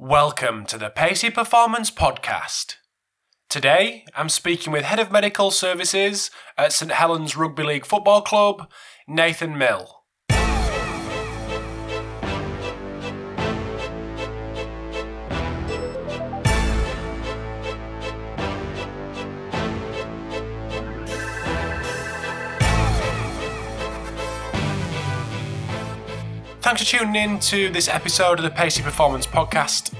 Welcome to the Pacey Performance Podcast. Today, I'm speaking with Head of Medical Services at St Helens Rugby League Football Club, Nathan Mill. Thanks for tuning in to this episode of the Pacey Performance Podcast.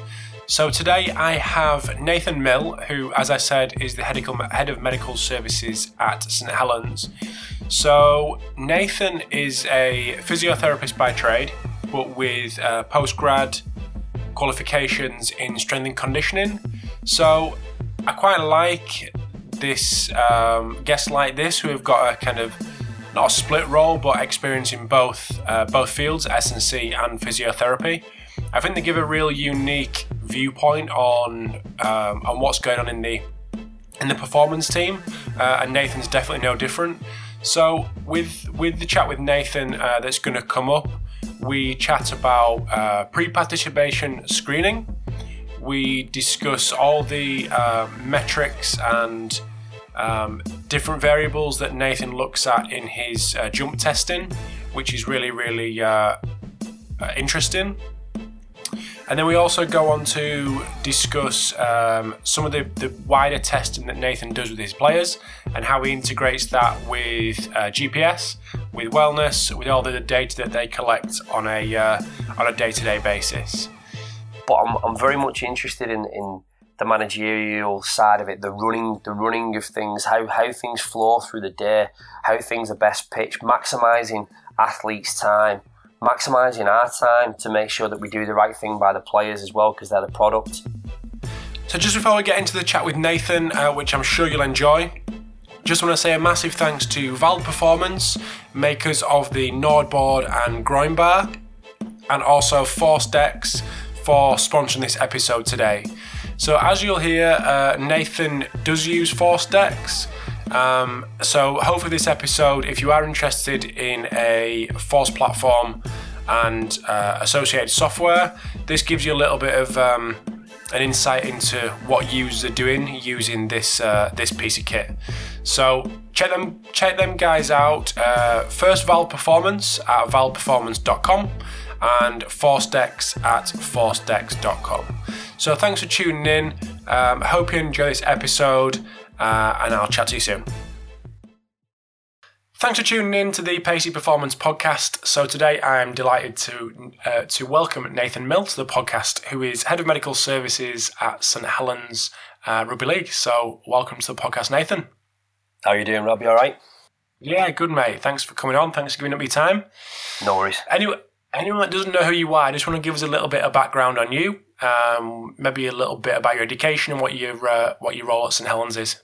So today I have Nathan Mill, who, as I said, is the head of medical services at St Helens. So Nathan is a physiotherapist by trade, but with uh, postgrad qualifications in strength and conditioning. So I quite like this um, guests like this who have got a kind of not a split role, but experience in both uh, both fields, S&C and physiotherapy. I think they give a real unique viewpoint on um, on what's going on in the in the performance team, uh, and Nathan's definitely no different. So with with the chat with Nathan uh, that's going to come up, we chat about uh, pre-participation screening. We discuss all the uh, metrics and um, different variables that Nathan looks at in his uh, jump testing, which is really, really uh, uh, interesting. And then we also go on to discuss um, some of the, the, wider testing that Nathan does with his players and how he integrates that with uh, GPS, with wellness, with all the data that they collect on a uh, on a day to day basis. But I'm, I'm very much interested in, in the managerial side of it, the running, the running of things, how how things flow through the day, how things are best pitched, maximising athletes' time, maximising our time to make sure that we do the right thing by the players as well because they're the product. So just before we get into the chat with Nathan, uh, which I'm sure you'll enjoy, just want to say a massive thanks to Vald Performance, makers of the Nordboard and Groinbar, and also Force Decks for sponsoring this episode today. So, as you'll hear, uh, Nathan does use Force Decks. Um, so, hopefully, this episode, if you are interested in a Force platform and uh, associated software, this gives you a little bit of um, an insight into what users are doing using this uh, this piece of kit. So check them check them guys out. Uh, first Vald Performance at valdperformance.com and ForceDecks at ForceDecks.com. So thanks for tuning in. Um, hope you enjoy this episode, uh, and I'll chat to you soon. Thanks for tuning in to the Pacey Performance Podcast. So today I'm delighted to uh, to welcome Nathan Mill to the podcast, who is head of medical services at St Helens uh, Rugby League. So welcome to the podcast, Nathan. How are you doing, Rob? You all right? Yeah, good, mate. Thanks for coming on. Thanks for giving up your time. No worries. Anyway, anyone that doesn't know who you are, I just want to give us a little bit of background on you. Um, maybe a little bit about your education and what your uh, what your role at St Helens is.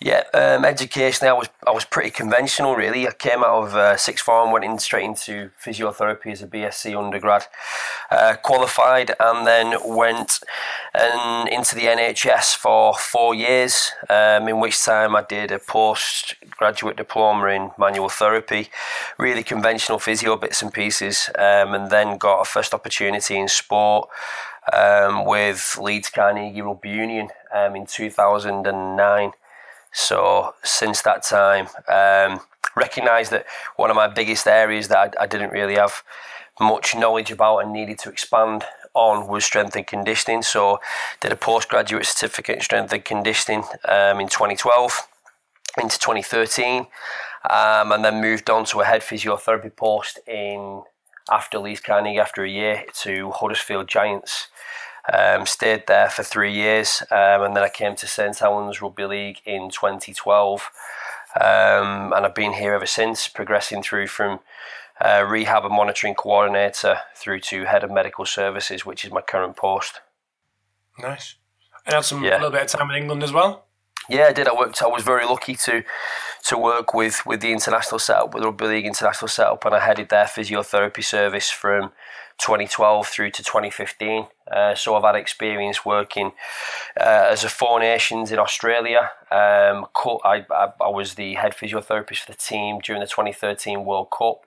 Yeah, um, educationally, I was I was pretty conventional. Really, I came out of uh, sixth form, went in straight into physiotherapy as a BSc undergrad, uh, qualified, and then went and into the NHS for four years. Um, in which time I did a postgraduate diploma in manual therapy, really conventional physio bits and pieces, um, and then got a first opportunity in sport. Um, with Leeds Carnegie Rugby Union um, in 2009. So since that time, um, recognised that one of my biggest areas that I, I, didn't really have much knowledge about and needed to expand on was strength and conditioning. So did a postgraduate certificate in strength and conditioning um, in 2012 into 2013, um, and then moved on to a head physiotherapy post in after Leeds Carnegie after a year to Huddersfield Giants. Um, stayed there for three years, um, and then I came to St Helens Rugby League in 2012, um, and I've been here ever since, progressing through from uh, rehab and monitoring coordinator through to head of medical services, which is my current post. Nice. And had some yeah. a little bit of time in England as well. Yeah, I did. I worked. I was very lucky to to work with with the international setup, with the Rugby League international setup, and I headed their physiotherapy service from 2012 through to 2015. Uh, so I've had experience working uh, as a Four Nations in Australia. Um, I, I, I, was the head physiotherapist for the team during the 2013 World Cup.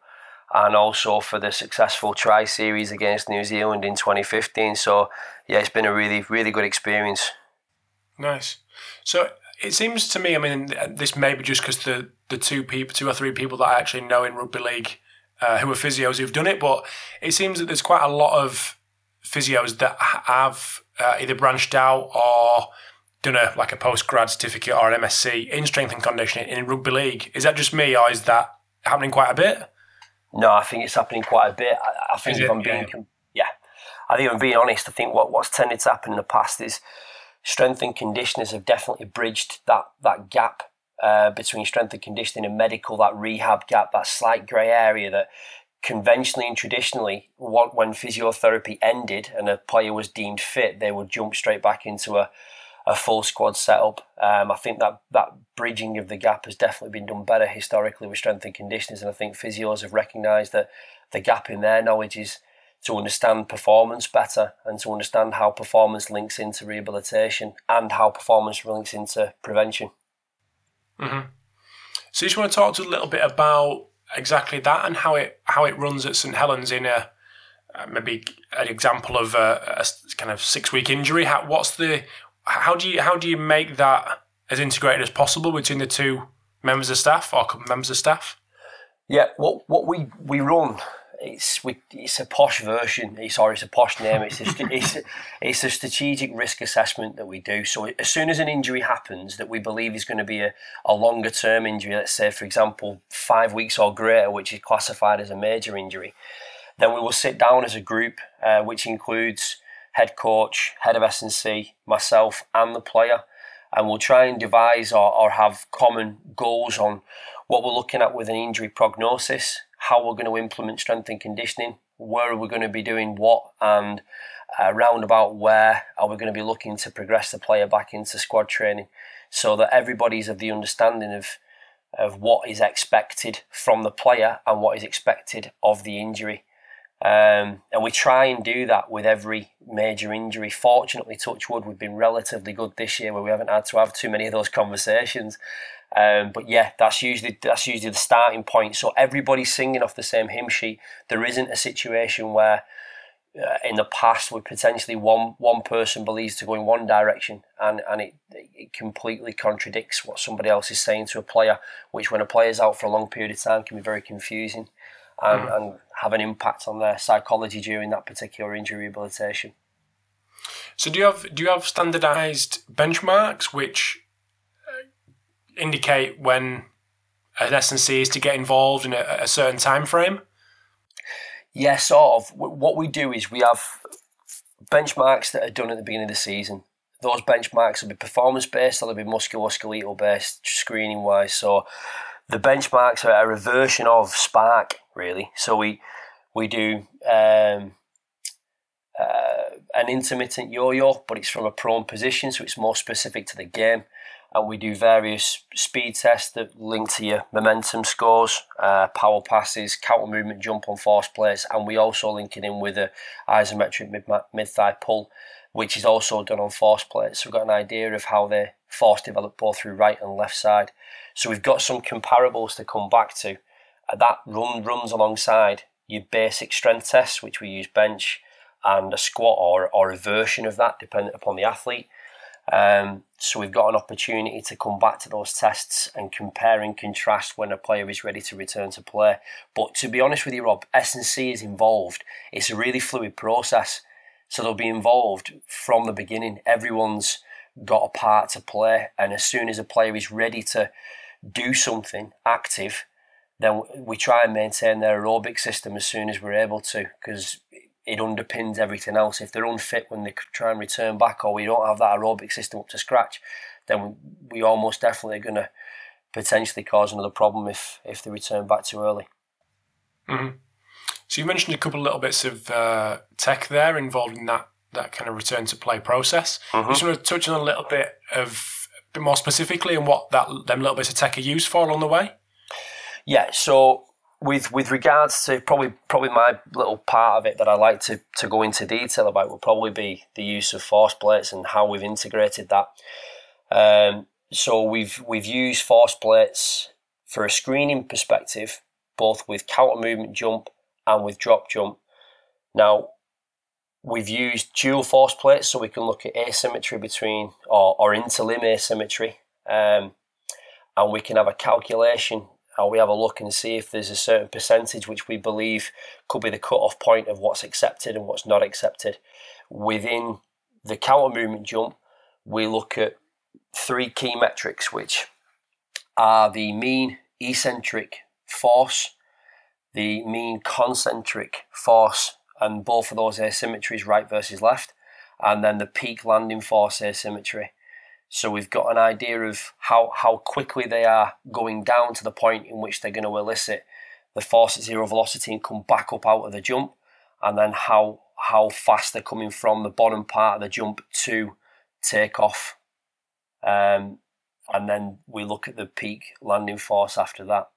and also for the successful Tri Series against New Zealand in 2015. So yeah, it's been a really really good experience. Nice. So it seems to me, I mean, this may be just because the the two people, two or three people that I actually know in rugby league uh, who are physios who've done it, but it seems that there's quite a lot of physios that have uh, either branched out or done a like a post grad certificate or an MSc in strength and conditioning in rugby league. Is that just me, or is that happening quite a bit? No, I think it's happening quite a bit. I, I think if I'm being, yeah. yeah, I think I'm being honest, I think what, what's tended to happen in the past is strength and conditioners have definitely bridged that that gap uh, between strength and conditioning and medical, that rehab gap, that slight grey area that conventionally and traditionally, when physiotherapy ended and a player was deemed fit, they would jump straight back into a, a full squad setup. Um, I think that that bridging of the gap has definitely been done better historically with strength and conditioners, and I think physios have recognised that the gap in their knowledge is to understand performance better and to understand how performance links into rehabilitation and how performance links into prevention. Mm-hmm. So, you just want to talk to a little bit about exactly that and how it how it runs at St Helens in a uh, maybe an example of a, a kind of six week injury. How, what's the how do you how do you make that as integrated as possible between the two members of staff or members of staff? Yeah, what what we we run it's we, it's a posh version. Sorry, it's a posh name. It's a, it's, a, it's a strategic risk assessment that we do. So as soon as an injury happens that we believe is going to be a, a longer term injury, let's say for example five weeks or greater, which is classified as a major injury, then we will sit down as a group, uh, which includes head coach, head of S&C, myself, and the player, and we'll try and devise or, or have common goals on what we're looking at with an injury prognosis how we're going to implement strength and conditioning, where are we going to be doing what, and uh, roundabout where are we going to be looking to progress the player back into squad training so that everybody's of the understanding of of what is expected from the player and what is expected of the injury. Um, and we try and do that with every major injury. Fortunately, Touchwood, we've been relatively good this year where we haven't had to have too many of those conversations. Um, but yeah, that's usually that's usually the starting point. So everybody's singing off the same hymn sheet. There isn't a situation where uh, in the past where potentially one one person believes to go in one direction and and it, it completely contradicts what somebody else is saying to a player, which when a player's out for a long period of time can be very confusing and, mm. and have an impact on their psychology during that particular injury rehabilitation. So do you have do you have standardized benchmarks which indicate when an S&C is to get involved in a, a certain time frame? Yeah, sort of. What we do is we have benchmarks that are done at the beginning of the season. Those benchmarks will be performance based, they'll be musculoskeletal based, screening wise. So the benchmarks are a reversion of SPARQ, really. So we we do um, uh, an intermittent yo-yo, but it's from a prone position, so it's more specific to the game and we do various speed tests that link to your momentum scores, uh, power passes, counter movement jump on force plates, and we also link it in with a isometric mid mid thigh pull, which is also done on force plates. So we've got an idea of how the force develop both through right and left side. So we've got some comparables to come back to. Uh, that run runs alongside your basic strength tests, which we use bench and a squat or, or a version of that, depending upon the athlete. Um, so we've got an opportunity to come back to those tests and compare and contrast when a player is ready to return to play. But to be honest with you, Rob, S&C is involved. It's a really fluid process. So they'll be involved from the beginning. Everyone's got a part to play. And as soon as a player is ready to do something active, then we try and maintain their aerobic system as soon as we're able to because it underpins everything else. If they're unfit when they try and return back, or we don't have that aerobic system up to scratch, then we almost definitely are going to potentially cause another problem if if they return back too early. Mm-hmm. So you mentioned a couple of little bits of uh, tech there involved in that that kind of return to play process. Mm-hmm. I just want to touch on a little bit of a bit more specifically and what that them little bits of tech are used for along the way. Yeah, so with with regards to probably probably my little part of it that I like to, to go into detail about will probably be the use of force plates and how we've integrated that. Um, so we've we've used force plates for a screening perspective, both with counter movement jump and with drop jump. Now, we've used dual force plates so we can look at asymmetry between or, or interlimb asymmetry. Um, and we can have a calculation we have a look and see if there's a certain percentage which we believe could be the cut-off point of what's accepted and what's not accepted. Within the counter movement jump, we look at three key metrics, which are the mean eccentric force, the mean concentric force, and both of those asymmetries, right versus left, and then the peak landing force asymmetry. So we've got an idea of how, how quickly they are going down to the point in which they're going to elicit the force at zero velocity and come back up out of the jump, and then how how fast they're coming from the bottom part of the jump to take off. Um, and then we look at the peak landing force after that.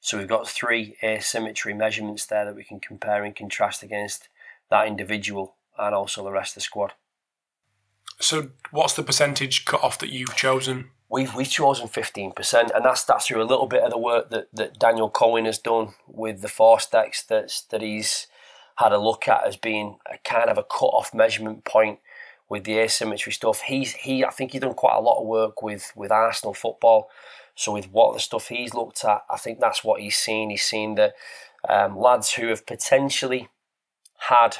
So we've got three asymmetry measurements there that we can compare and contrast against that individual and also the rest of the squad. So, what's the percentage cut off that you've chosen? We've we've chosen fifteen percent, and that's that's through a little bit of the work that, that Daniel Cohen has done with the force decks that's that he's had a look at as being a kind of a cut off measurement point with the asymmetry stuff. He's he I think he's done quite a lot of work with with Arsenal football. So with what the stuff he's looked at, I think that's what he's seen. He's seen that um, lads who have potentially had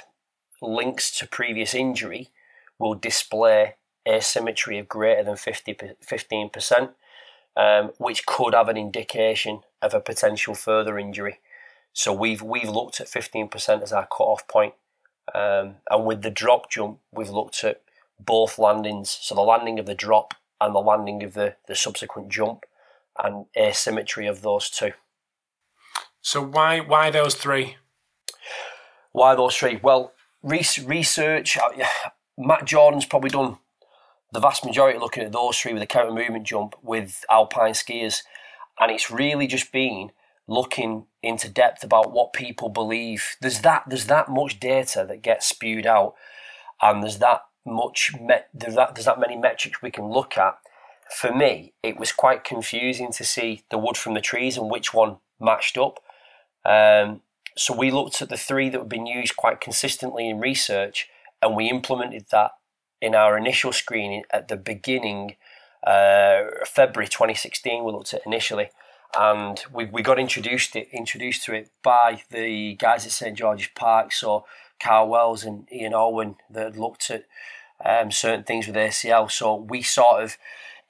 links to previous injury will display asymmetry of greater than 50, 15%, um, which could have an indication of a potential further injury. So we've we've looked at 15% as our cut-off point. Um, and with the drop jump, we've looked at both landings, so the landing of the drop and the landing of the, the subsequent jump, and asymmetry of those two. So why why those three? Why those three? Well, research. Matt Jordan's probably done the vast majority looking at those three with a counter movement jump with alpine skiers, and it's really just been looking into depth about what people believe. There's that there's that much data that gets spewed out, and there's that much met, there's that there's that many metrics we can look at. For me, it was quite confusing to see the wood from the trees and which one matched up. Um, so we looked at the three that have been used quite consistently in research and we implemented that in our initial screening at the beginning, uh, February 2016. We looked at initially, and we, we got introduced it introduced to it by the guys at St George's Park. So Carl Wells and Ian Owen that looked at um, certain things with ACL. So we sort of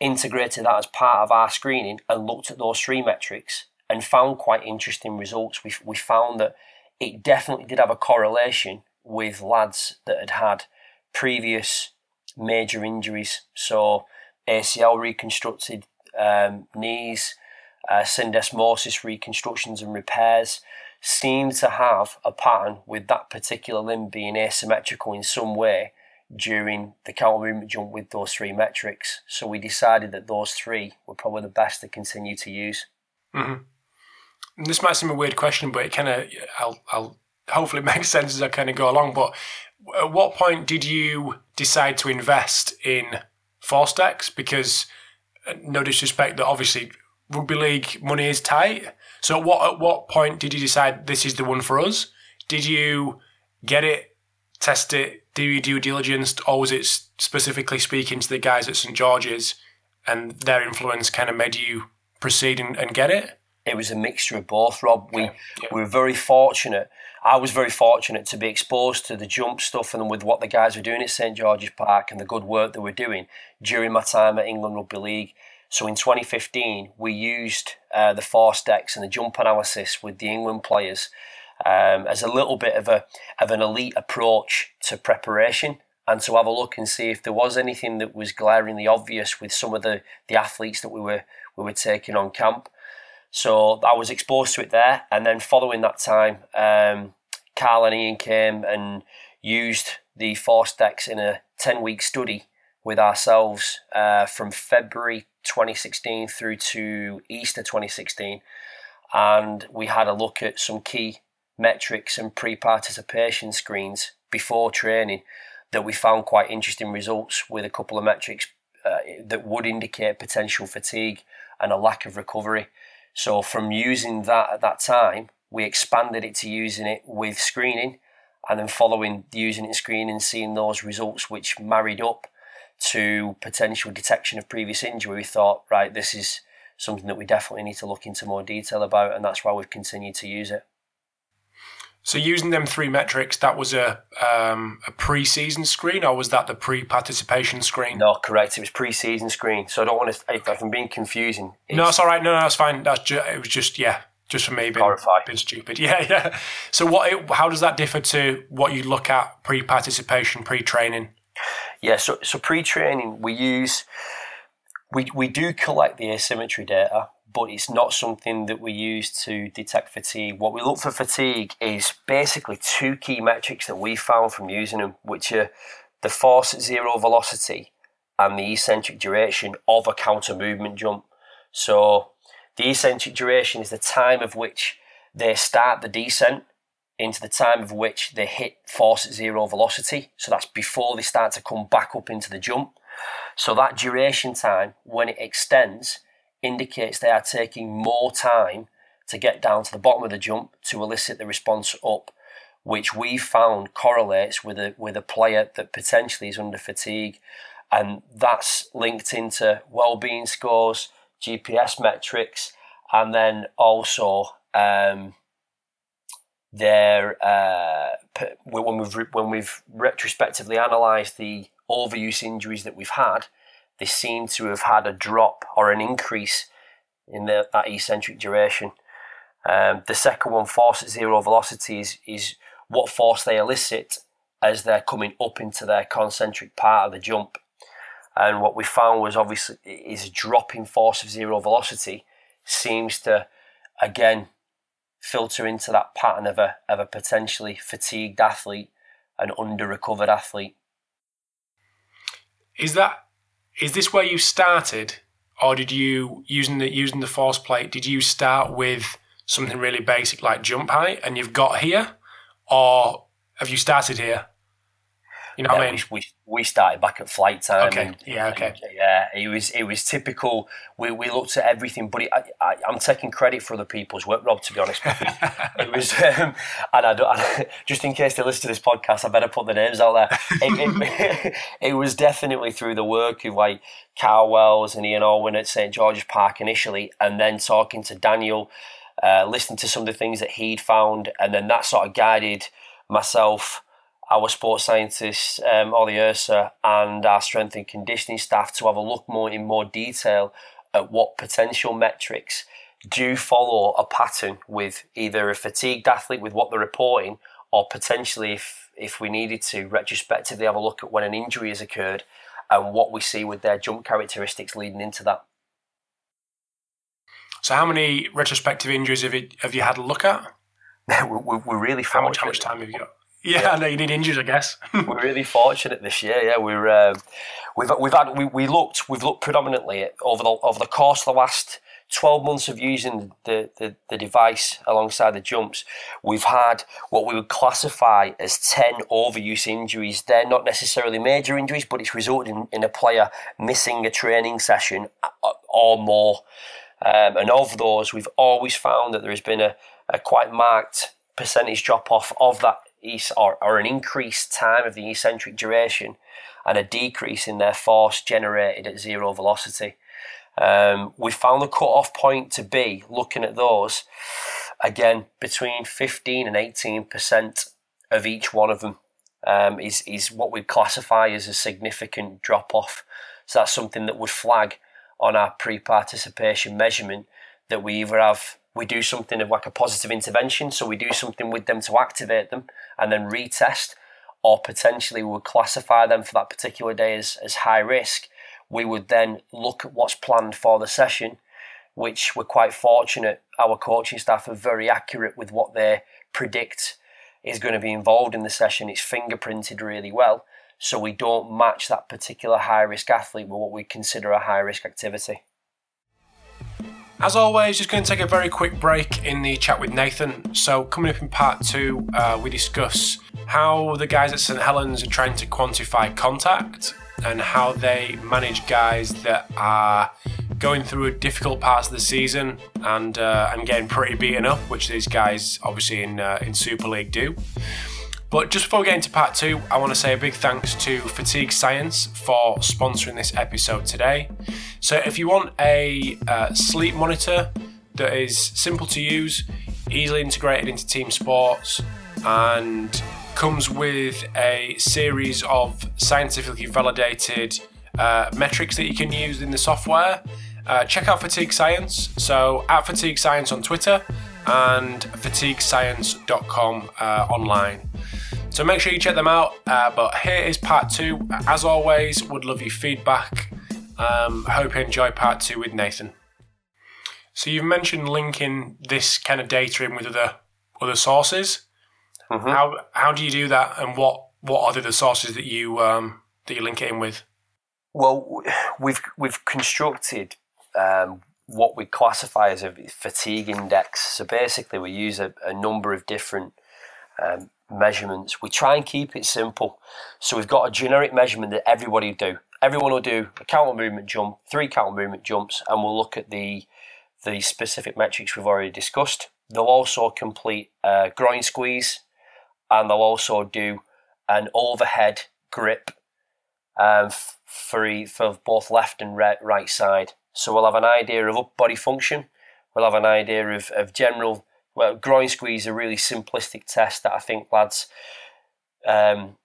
integrated that as part of our screening and looked at those three metrics and found quite interesting results. We, we found that it definitely did have a correlation with lads that had had previous major injuries. So ACL reconstructed um, knees, uh, syndesmosis reconstructions and repairs seem to have a pattern with that particular limb being asymmetrical in some way during the counter movement jump with those three metrics. So we decided that those three were probably the best to continue to use. Mm-hmm. This might seem a weird question, but it kind of I'll I'll hopefully it makes sense as I kind of go along. But at what point did you decide to invest in force decks? Because uh, no disrespect, that obviously rugby league money is tight. So what at what point did you decide this is the one for us? Did you get it, test it, do your due diligence, or was it specifically speaking to the guys at St George's and their influence kind of made you proceed and, and get it? It was a mixture of both, Rob. We, yeah. we were very fortunate I was very fortunate to be exposed to the jump stuff and with what the guys were doing at St George's Park and the good work they were doing during my time at England Rugby League. So in 2015, we used uh, the force decks and the jump analysis with the England players um, as a little bit of a of an elite approach to preparation and to have a look and see if there was anything that was glaringly obvious with some of the, the athletes that we were we were taking on camp. So I was exposed to it there, and then following that time, um, Carl and Ian came and used the force decks in a 10 week study with ourselves uh, from February 2016 through to Easter 2016. And we had a look at some key metrics and pre participation screens before training that we found quite interesting results with a couple of metrics uh, that would indicate potential fatigue and a lack of recovery. So, from using that at that time, we expanded it to using it with screening, and then following using it in screening, seeing those results which married up to potential detection of previous injury, we thought, right, this is something that we definitely need to look into more detail about, and that's why we've continued to use it. So using them three metrics, that was a um, a pre-season screen, or was that the pre-participation screen? No, correct. It was pre-season screen. So I don't want to. If, if I'm being confusing, no, it's all right. No, no, that's fine. That's just, it was just yeah, just for me being, being stupid. Yeah, yeah. So what? How does that differ to what you look at pre-participation, pre-training? Yeah. So so pre-training, we use we we do collect the asymmetry data but it's not something that we use to detect fatigue. What we look for fatigue is basically two key metrics that we found from using them, which are the force at zero velocity and the eccentric duration of a counter movement jump. So the eccentric duration is the time of which they start the descent into the time of which they hit force at zero velocity. So that's before they start to come back up into the jump. So that duration time, when it extends, indicates they are taking more time to get down to the bottom of the jump to elicit the response up, which we found correlates with a with a player that potentially is under fatigue, and that's linked into well-being scores, GPS metrics, and then also um, their uh, when we've when we've retrospectively analysed the overuse injuries that we've had, they seem to have had a drop or an increase in the, that eccentric duration. Um, the second one, force at zero velocity, is, is what force they elicit as they're coming up into their concentric part of the jump. And what we found was obviously is a drop in force of zero velocity seems to again filter into that pattern of a of a potentially fatigued athlete, an under recovered athlete. Is that is this where you started, or did you using the using the force plate? Did you start with something really basic like jump height, and you've got here, or have you started here? You know what I mean? We, we started back at flight time. Okay. And, yeah. Okay. And, yeah. It was it was typical. We, we looked at everything, but it, I, am taking credit for other people's work, Rob. To be honest, it was. Um, and I don't. just in case they listen to this podcast, I better put the names out there. It, it, it was definitely through the work of like Carl Wells and Ian Orwin at St George's Park initially, and then talking to Daniel, uh, listening to some of the things that he'd found, and then that sort of guided myself our sports scientists, um, Ollie Ursa, and our strength and conditioning staff to have a look more in more detail at what potential metrics do follow a pattern with either a fatigued athlete with what they're reporting, or potentially if if we needed to retrospectively have a look at when an injury has occurred and what we see with their jump characteristics leading into that. So, how many retrospective injuries have you, have you had a look at? we're, we're really how much, how much time have you got? Yeah, yeah. I know you need injuries, I guess. we're really fortunate this year. Yeah, we're um, we've we've had we, we looked we've looked predominantly at, over the over the course of the last 12 months of using the, the, the, device alongside the jumps, we've had what we would classify as 10 overuse injuries. They're not necessarily major injuries, but it's resulted in, in a player missing a training session uh, or more. Um, and of those, we've always found that there has been a, a quite marked percentage drop off of that or, or an increased time of the eccentric duration and a decrease in their force generated at zero velocity. Um, we found the cut-off point to be looking at those again between 15 and 18 percent of each one of them um, is is what we classify as a significant drop off. So that's something that would flag on our pre-participation measurement that we either have we do something of like a positive intervention. So we do something with them to activate them and then retest, or potentially we would classify them for that particular day as, as high risk. We would then look at what's planned for the session, which we're quite fortunate. Our coaching staff are very accurate with what they predict is going to be involved in the session. It's fingerprinted really well. So we don't match that particular high risk athlete with what we consider a high risk activity. As always, just going to take a very quick break in the chat with Nathan. So, coming up in part two, uh, we discuss how the guys at St Helens are trying to quantify contact and how they manage guys that are going through a difficult parts of the season and uh, and getting pretty beaten up, which these guys obviously in uh, in Super League do. But just before we get into part two, I want to say a big thanks to Fatigue Science for sponsoring this episode today. So, if you want a uh, sleep monitor that is simple to use, easily integrated into team sports, and comes with a series of scientifically validated uh, metrics that you can use in the software, uh, check out Fatigue Science. So, at Fatigue Science on Twitter and fatiguescience.com uh, online. So make sure you check them out. Uh, but here is part two. As always, would love your feedback. Um, hope you enjoy part two with Nathan. So you've mentioned linking this kind of data in with other other sources. Mm-hmm. How how do you do that, and what what are the other sources that you um, that you link it in with? Well, we've we've constructed um, what we classify as a fatigue index. So basically, we use a, a number of different um, measurements. We try and keep it simple. So we've got a generic measurement that everybody do. Everyone will do a counter movement jump, three counter movement jumps, and we'll look at the the specific metrics we've already discussed. They'll also complete a groin squeeze, and they'll also do an overhead grip um, for, for both left and right, side. So we'll have an idea of upper body function. We'll have an idea of, of general well, groin squeeze is a really simplistic test that I think lads, um,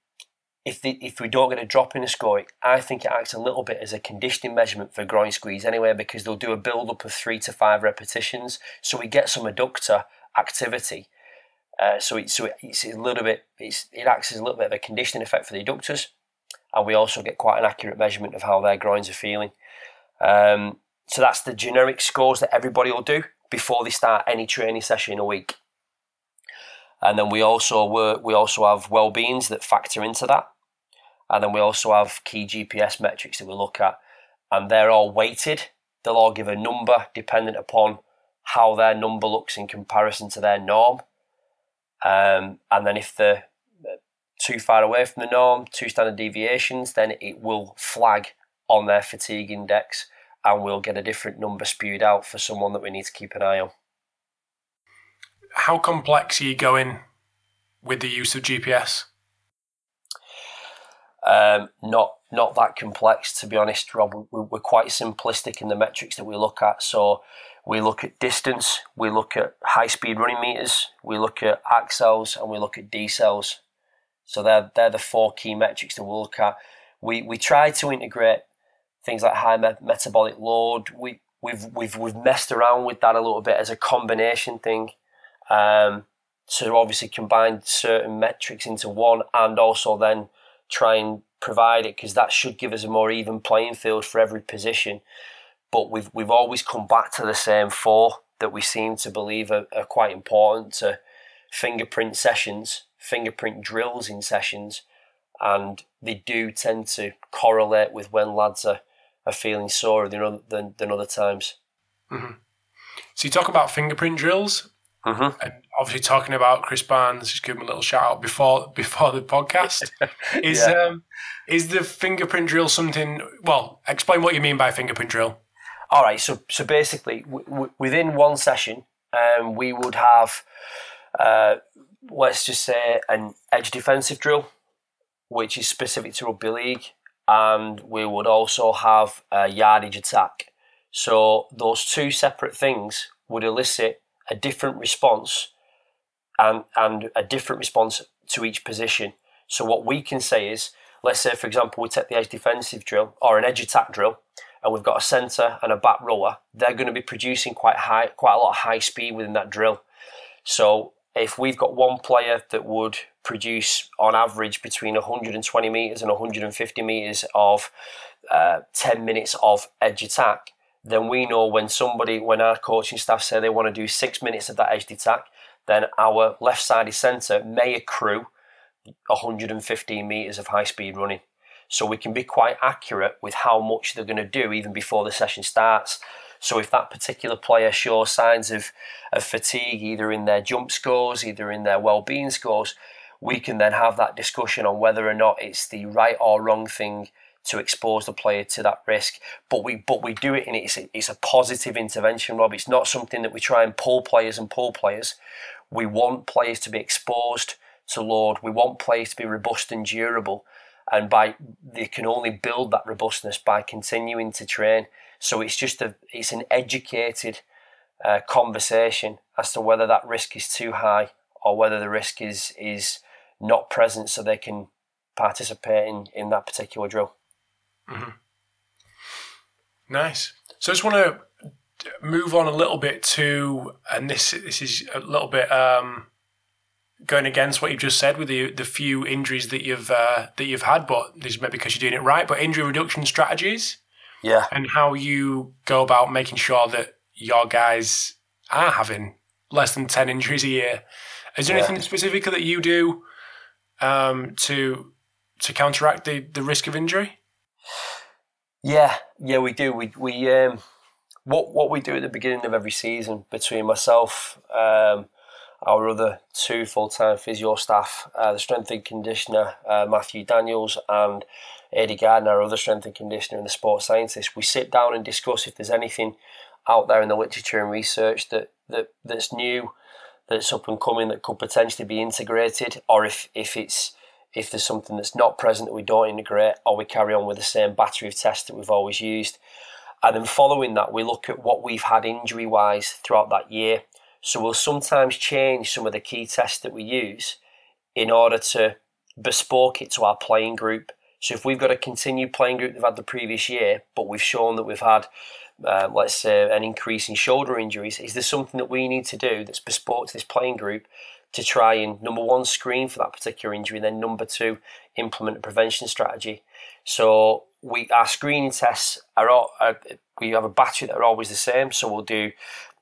if they, if we don't get a drop in the score, I think it acts a little bit as a conditioning measurement for groin squeeze anyway, because they'll do a build up of three to five repetitions, so we get some adductor activity. Uh, so it, so it's a little bit it acts as a little bit of a conditioning effect for the adductors, and we also get quite an accurate measurement of how their groins are feeling. Um, so that's the generic scores that everybody will do before they start any training session in a week. And then we also work, we also have well-beings that factor into that. And then we also have key GPS metrics that we look at, and they're all weighted. They'll all give a number dependent upon how their number looks in comparison to their norm. Um, and then if they're too far away from the norm, two standard deviations, then it will flag on their fatigue index and we'll get a different number spewed out for someone that we need to keep an eye on. How complex are you going with the use of GPS? Um, not not that complex, to be honest, Rob. We're quite simplistic in the metrics that we look at. So we look at distance, we look at high speed running meters, we look at accels, and we look at decels. So they're they're the four key metrics that we look at. We we try to integrate things like high me- metabolic load. We we've we've we've messed around with that a little bit as a combination thing. Um, to obviously combine certain metrics into one and also then try and provide it because that should give us a more even playing field for every position. But we've we've always come back to the same four that we seem to believe are, are quite important to fingerprint sessions, fingerprint drills in sessions, and they do tend to correlate with when lads are are feeling sore than than, than other times. Mm-hmm. So you talk about fingerprint drills, mm-hmm. and obviously talking about Chris Barnes. Just give him a little shout out before before the podcast. is yeah. um, is the fingerprint drill something? Well, explain what you mean by fingerprint drill. All right. So so basically, w- w- within one session, um, we would have. Uh, let's just say an edge defensive drill, which is specific to rugby league and we would also have a yardage attack. So those two separate things would elicit a different response and, and a different response to each position. So what we can say is, let's say for example we take the edge defensive drill or an edge attack drill and we've got a centre and a back rower, they're going to be producing quite high quite a lot of high speed within that drill. So if we've got one player that would produce on average between 120 meters and 150 meters of uh, 10 minutes of edge attack, then we know when somebody, when our coaching staff say they want to do six minutes of that edge attack, then our left sided centre may accrue 115 meters of high speed running. So we can be quite accurate with how much they're going to do even before the session starts. So if that particular player shows signs of, of fatigue, either in their jump scores, either in their well-being scores, we can then have that discussion on whether or not it's the right or wrong thing to expose the player to that risk. But we but we do it in it's a, it's a positive intervention, Rob. It's not something that we try and pull players and pull players. We want players to be exposed to load. We want players to be robust and durable, and by they can only build that robustness by continuing to train. So it's just a it's an educated uh, conversation as to whether that risk is too high or whether the risk is is not present, so they can participate in, in that particular drill. Mm-hmm. Nice. So I just want to move on a little bit to, and this this is a little bit um, going against what you've just said with the the few injuries that you've uh, that you've had, but this is maybe because you're doing it right. But injury reduction strategies, yeah, and how you go about making sure that your guys are having less than ten injuries a year. Is there yeah. anything specific that you do um, to to counteract the, the risk of injury? Yeah, yeah, we do. We we um, what what we do at the beginning of every season between myself, um, our other two full time physio staff, uh, the strength and conditioner uh, Matthew Daniels and Eddie Gardner, our other strength and conditioner and the sports scientist, we sit down and discuss if there's anything out there in the literature and research that, that that's new, that's up and coming that could potentially be integrated, or if if it's if there's something that's not present that we don't integrate, or we carry on with the same battery of tests that we've always used. And then following that, we look at what we've had injury wise throughout that year. So we'll sometimes change some of the key tests that we use in order to bespoke it to our playing group. So if we've got a continued playing group they've had the previous year, but we've shown that we've had, uh, let's say, an increase in shoulder injuries, is there something that we need to do that's bespoke to this playing group to try and number one screen for that particular injury, and then number two implement a prevention strategy. So we our screening tests are, all, are we have a battery that are always the same. So we'll do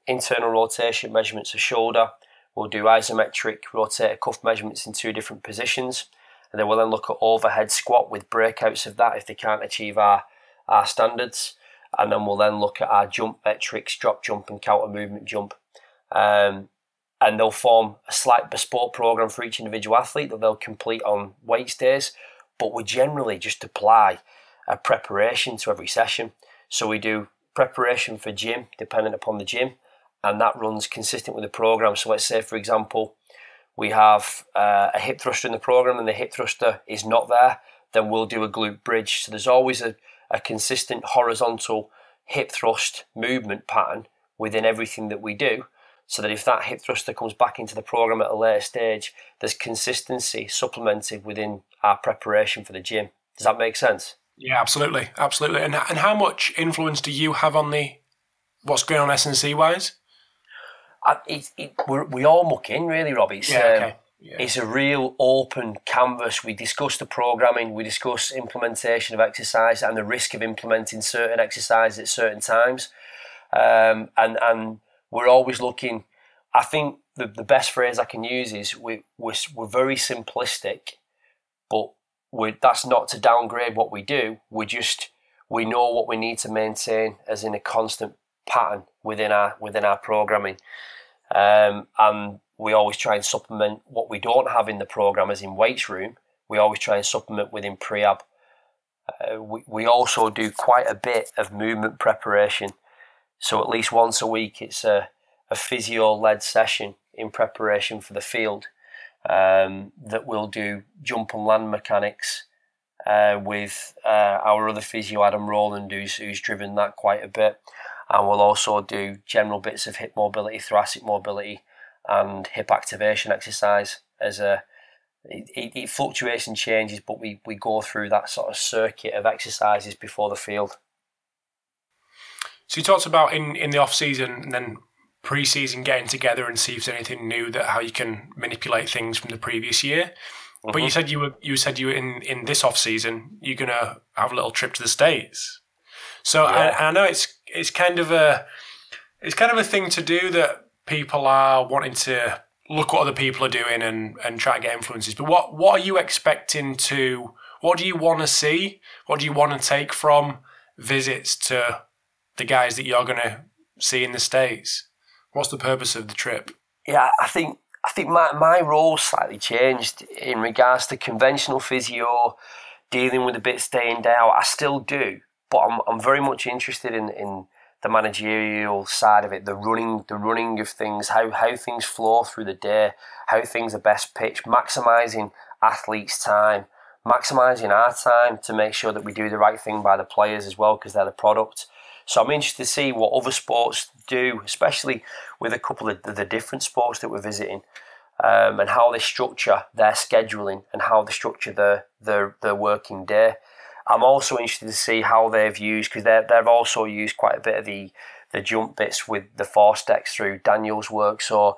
internal rotation measurements of shoulder. We'll do isometric rotator cuff measurements in two different positions, and then we'll then look at overhead squat with breakouts of that if they can't achieve our our standards, and then we'll then look at our jump metrics, drop jump and counter movement jump. Um, and they'll form a slight bespoke program for each individual athlete that they'll complete on weights days. But we generally just apply a preparation to every session. So we do preparation for gym, dependent upon the gym, and that runs consistent with the program. So let's say, for example, we have uh, a hip thruster in the program and the hip thruster is not there, then we'll do a glute bridge. So there's always a, a consistent horizontal hip thrust movement pattern within everything that we do so that if that hip thruster comes back into the program at a later stage, there's consistency supplemented within our preparation for the gym. Does that make sense? Yeah, absolutely, absolutely. And and how much influence do you have on the what's going on S&C wise? It, it, we all muck in, really, Robbie. It's, yeah, okay. Um, yeah. It's a real open canvas. We discuss the programming, we discuss implementation of exercise and the risk of implementing certain exercises at certain times. Um, and and we're always looking. I think the, the best phrase I can use is we, we're, we're very simplistic, but we that's not to downgrade what we do. We just we know what we need to maintain as in a constant pattern within our within our programming, um, and we always try and supplement what we don't have in the program as in weights room. We always try and supplement within prehab. Uh, we, we also do quite a bit of movement preparation so at least once a week, it's a, a physio led session in preparation for the field um, that we'll do jump and land mechanics uh, with uh, our other physio, Adam Rowland, who's, who's driven that quite a bit. And we'll also do general bits of hip mobility, thoracic mobility, and hip activation exercise as a it, it, it, fluctuates and changes, but we, we go through that sort of circuit of exercises before the field. So you talked about in, in the off season and then pre-season getting together and see if there's anything new that how you can manipulate things from the previous year. Mm-hmm. But you mm-hmm. said you were you said you were in in this off season you're gonna have a little trip to the states. So yeah. I, I know it's it's kind of a it's kind of a thing to do that people are wanting to look what other people are doing and and try to get influences. But what what are you expecting to? What do you want to see? What do you want to take from visits to the guys that you're going to see in the states? What's the purpose of the trip? Yeah, I think I think my my role slightly changed in regards to conventional physio. dealing with a bit day in. I still do, but I'm I'm very much interested in in the managerial side of it, the running the running of things, how how things flow through the day, how things are best pitched, maximising athletes' time, maximising our time to make sure that we do the right thing by the players as well because they're the product. So I'm interested to see what other sports do, especially with a couple of the different sports that we're visiting, um, and how they structure their scheduling and how they structure their their, their working day. I'm also interested to see how they've used because they've also used quite a bit of the the jump bits with the ForceDecks through Daniel's work. So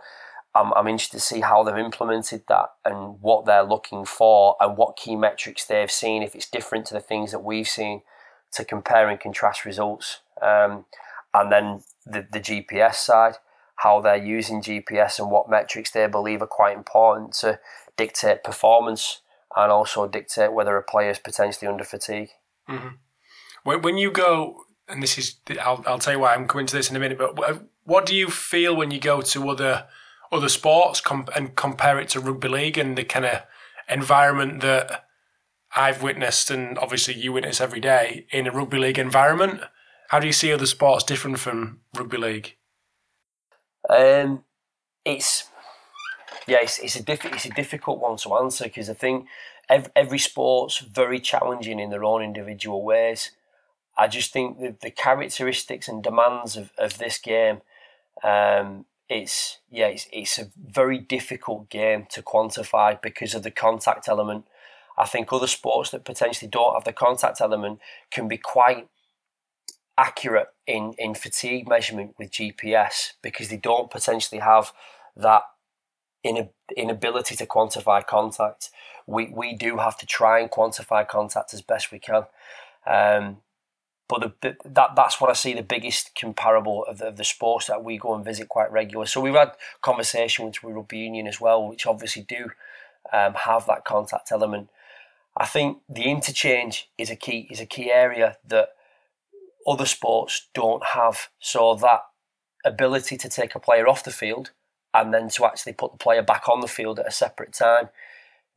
I'm, I'm interested to see how they've implemented that and what they're looking for and what key metrics they've seen, if it's different to the things that we've seen, to compare and contrast results. Um, and then the, the GPS side, how they're using GPS and what metrics they believe are quite important to dictate performance and also dictate whether a player is potentially under fatigue. Mm-hmm. When, when you go, and this is, I'll, I'll tell you why I'm coming to this in a minute, but what do you feel when you go to other other sports com- and compare it to rugby league and the kind of environment that I've witnessed and obviously you witness every day in a rugby league environment? How do you see other sports different from rugby league? Um, it's yeah, it's, it's a diff- it's a difficult one to answer because I think every, every sport's very challenging in their own individual ways. I just think the, the characteristics and demands of, of this game um, it's yeah, it's, it's a very difficult game to quantify because of the contact element. I think other sports that potentially don't have the contact element can be quite accurate in, in fatigue measurement with GPS because they don't potentially have that inability to quantify contact. We, we do have to try and quantify contact as best we can. Um, but the, that that's what I see the biggest comparable of the, of the, sports that we go and visit quite regularly. So we've had conversations with rugby union as well, which obviously do um, have that contact element. I think the interchange is a key is a key area that other sports don't have. So that ability to take a player off the field and then to actually put the player back on the field at a separate time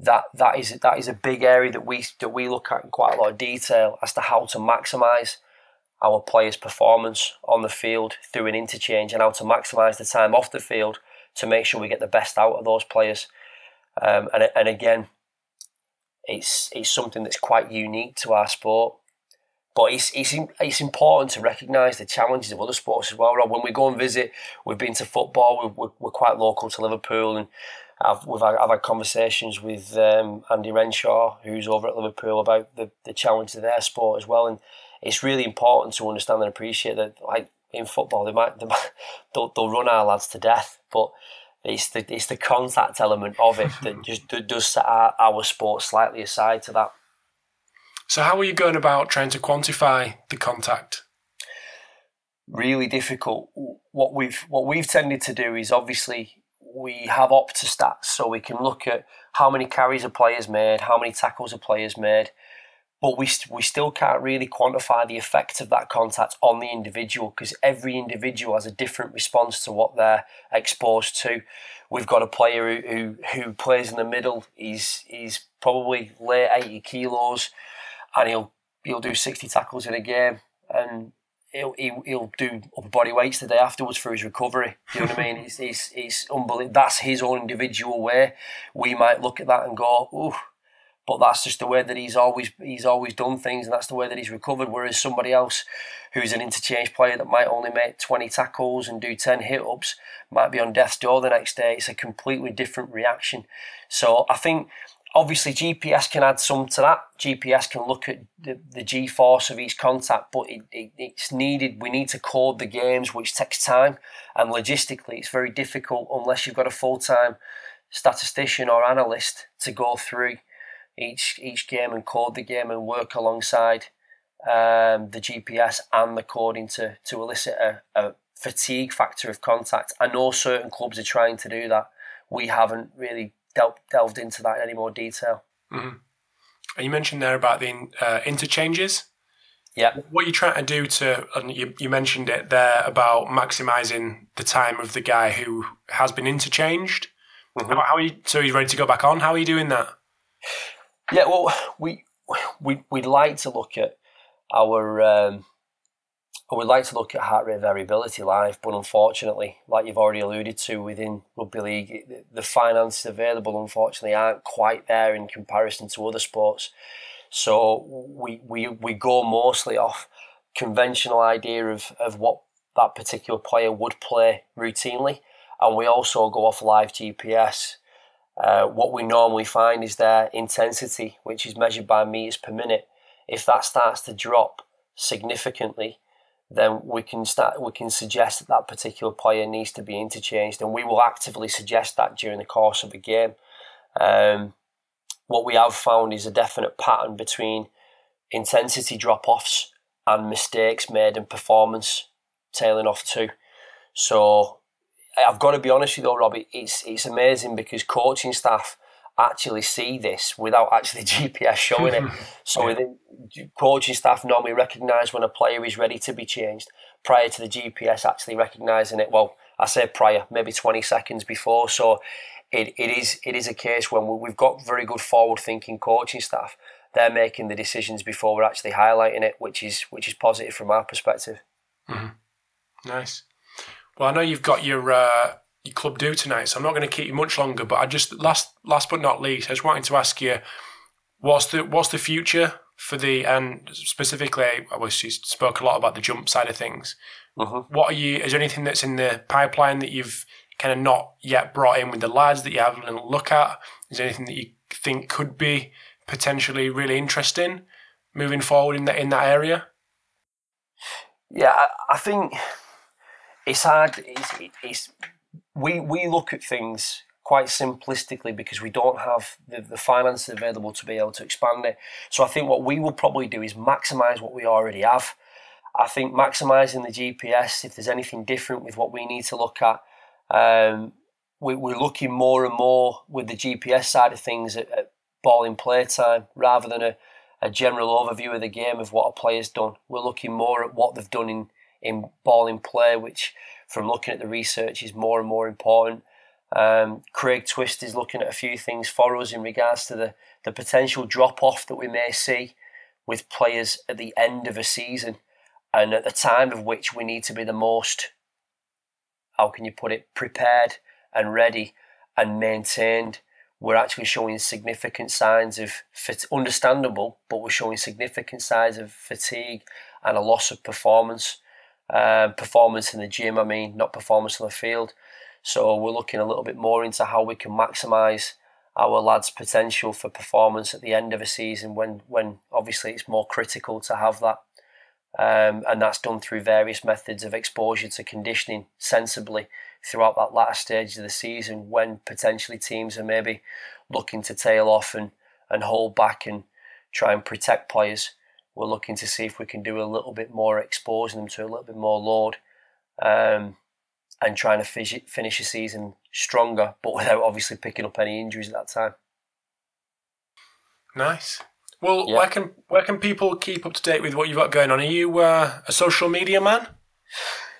that that is that is a big area that we that we look at in quite a lot of detail as to how to maximise our players' performance on the field through an interchange and how to maximise the time off the field to make sure we get the best out of those players. Um, and and again, it's it's something that's quite unique to our sport. But it's, it's, it's important to recognise the challenges of other sports as well. Rob. When we go and visit, we've been to football, we're, we're quite local to Liverpool, and I've, we've had, I've had conversations with um, Andy Renshaw, who's over at Liverpool, about the, the challenge of their sport as well. And it's really important to understand and appreciate that, like in football, they might, they might they'll, they'll run our lads to death, but it's the it's the contact element of it that just that does set our, our sport slightly aside to that. So, how are you going about trying to quantify the contact? Really difficult. What we've what we've tended to do is obviously we have Opta stats, so we can look at how many carries a player's made, how many tackles a player's made, but we, we still can't really quantify the effect of that contact on the individual because every individual has a different response to what they're exposed to. We've got a player who, who, who plays in the middle, he's, he's probably late 80 kilos and he'll, he'll do 60 tackles in a game. And he'll, he'll, he'll do upper body weights the day afterwards for his recovery. Do you know what I mean? He's, it's, it's unbelievable. That's his own individual way. We might look at that and go, ooh, but that's just the way that he's always he's always done things, and that's the way that he's recovered. Whereas somebody else, who's an interchange player that might only make twenty tackles and do ten hit ups, might be on death's door the next day. It's a completely different reaction. So I think obviously GPS can add some to that. GPS can look at the, the G force of each contact, but it, it, it's needed. We need to code the games, which takes time, and logistically, it's very difficult unless you've got a full time statistician or analyst to go through each each game and code the game and work alongside um, the GPS and the coding to to elicit a, a fatigue factor of contact. I know certain clubs are trying to do that. We haven't really del- delved into that in any more detail. Mm-hmm. You mentioned there about the uh, interchanges. Yeah. What are you trying to do to, and you, you mentioned it there about maximising the time of the guy who has been interchanged. Mm-hmm. How, how, are you, so he's ready to go back on? How are you doing that? Yeah, well, we we, we'd like to look at our um, we'd like to look at heart rate variability live, but unfortunately, like you've already alluded to within rugby league, the finances available unfortunately aren't quite there in comparison to other sports. So we we, we go mostly off conventional idea of, of what that particular player would play routinely, and we also go off live GPS. Uh, what we normally find is their intensity, which is measured by meters per minute. If that starts to drop significantly, then we can start we can suggest that that particular player needs to be interchanged, and we will actively suggest that during the course of a game. Um, what we have found is a definite pattern between intensity drop offs and mistakes made in performance tailing off too. So I've got to be honest with you though, Robbie, it's it's amazing because coaching staff actually see this without actually GPS showing it. So yeah. the coaching staff normally recognise when a player is ready to be changed prior to the GPS actually recognising it. Well, I say prior, maybe 20 seconds before. So it, it is it is a case when we've got very good forward thinking coaching staff. They're making the decisions before we're actually highlighting it, which is which is positive from our perspective. Mm-hmm. Nice. Well, I know you've got your uh, your club do tonight, so I'm not going to keep you much longer. But I just last last but not least, I just wanted to ask you, what's the what's the future for the and specifically, I was you spoke a lot about the jump side of things. Mm-hmm. What are you? Is there anything that's in the pipeline that you've kind of not yet brought in with the lads that you have a look at? Is there anything that you think could be potentially really interesting moving forward in that in that area? Yeah, I, I think it's hard. It's, it's we we look at things quite simplistically because we don't have the, the finances available to be able to expand it. So I think what we will probably do is maximise what we already have. I think maximising the GPS, if there's anything different with what we need to look at, um, we, are looking more and more with the GPS side of things at, at ball in play time rather than a, a general overview of the game of what a player's done. We're looking more at what they've done in, in ball in play, which from looking at the research is more and more important. Um, Craig Twist is looking at a few things for us in regards to the, the potential drop off that we may see with players at the end of a season and at the time of which we need to be the most, how can you put it, prepared and ready and maintained. We're actually showing significant signs of fit, understandable, but we're showing significant signs of fatigue and a loss of performance um, performance in the gym, I mean, not performance on the field. So we're looking a little bit more into how we can maximise our lads' potential for performance at the end of a season when, when obviously it's more critical to have that. Um, and that's done through various methods of exposure to conditioning sensibly throughout that latter stage of the season when potentially teams are maybe looking to tail off and, and hold back and try and protect players we're looking to see if we can do a little bit more, exposing them to a little bit more load, um, and trying to finish, finish the season stronger, but without obviously picking up any injuries at that time. Nice. Well, yeah. where can where can people keep up to date with what you've got going on? Are you uh, a social media man?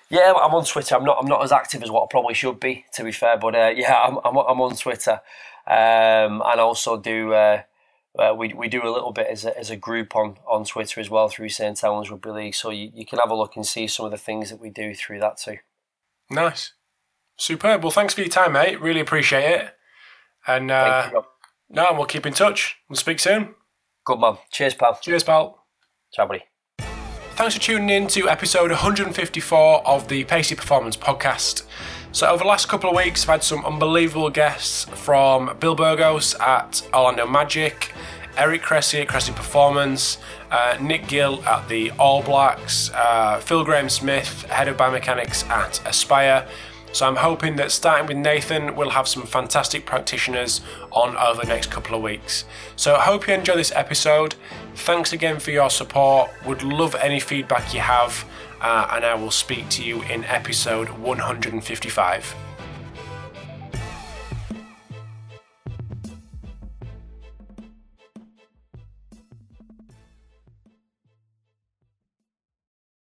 Yeah, I'm on Twitter. I'm not. I'm not as active as what I probably should be, to be fair. But uh, yeah, I'm, I'm, I'm on Twitter, um, and also do uh, uh, we, we do a little bit as a, as a group on, on Twitter as well through St. Helens Rugby League. So you, you can have a look and see some of the things that we do through that too. Nice. Superb. Well, thanks for your time, mate. Really appreciate it. And uh, no, we'll keep in touch. We'll speak soon. Good man. Cheers, pal. Cheers, pal. Ciao, buddy. Thanks for tuning in to episode 154 of the Pacey Performance Podcast. So, over the last couple of weeks, I've had some unbelievable guests from Bill Burgos at Orlando Magic, Eric Cressey at Cressey Performance, uh, Nick Gill at the All Blacks, uh, Phil Graham Smith, head of biomechanics at Aspire. So I'm hoping that starting with Nathan, we'll have some fantastic practitioners on over the next couple of weeks. So I hope you enjoy this episode. Thanks again for your support. Would love any feedback you have uh, and I will speak to you in episode 155.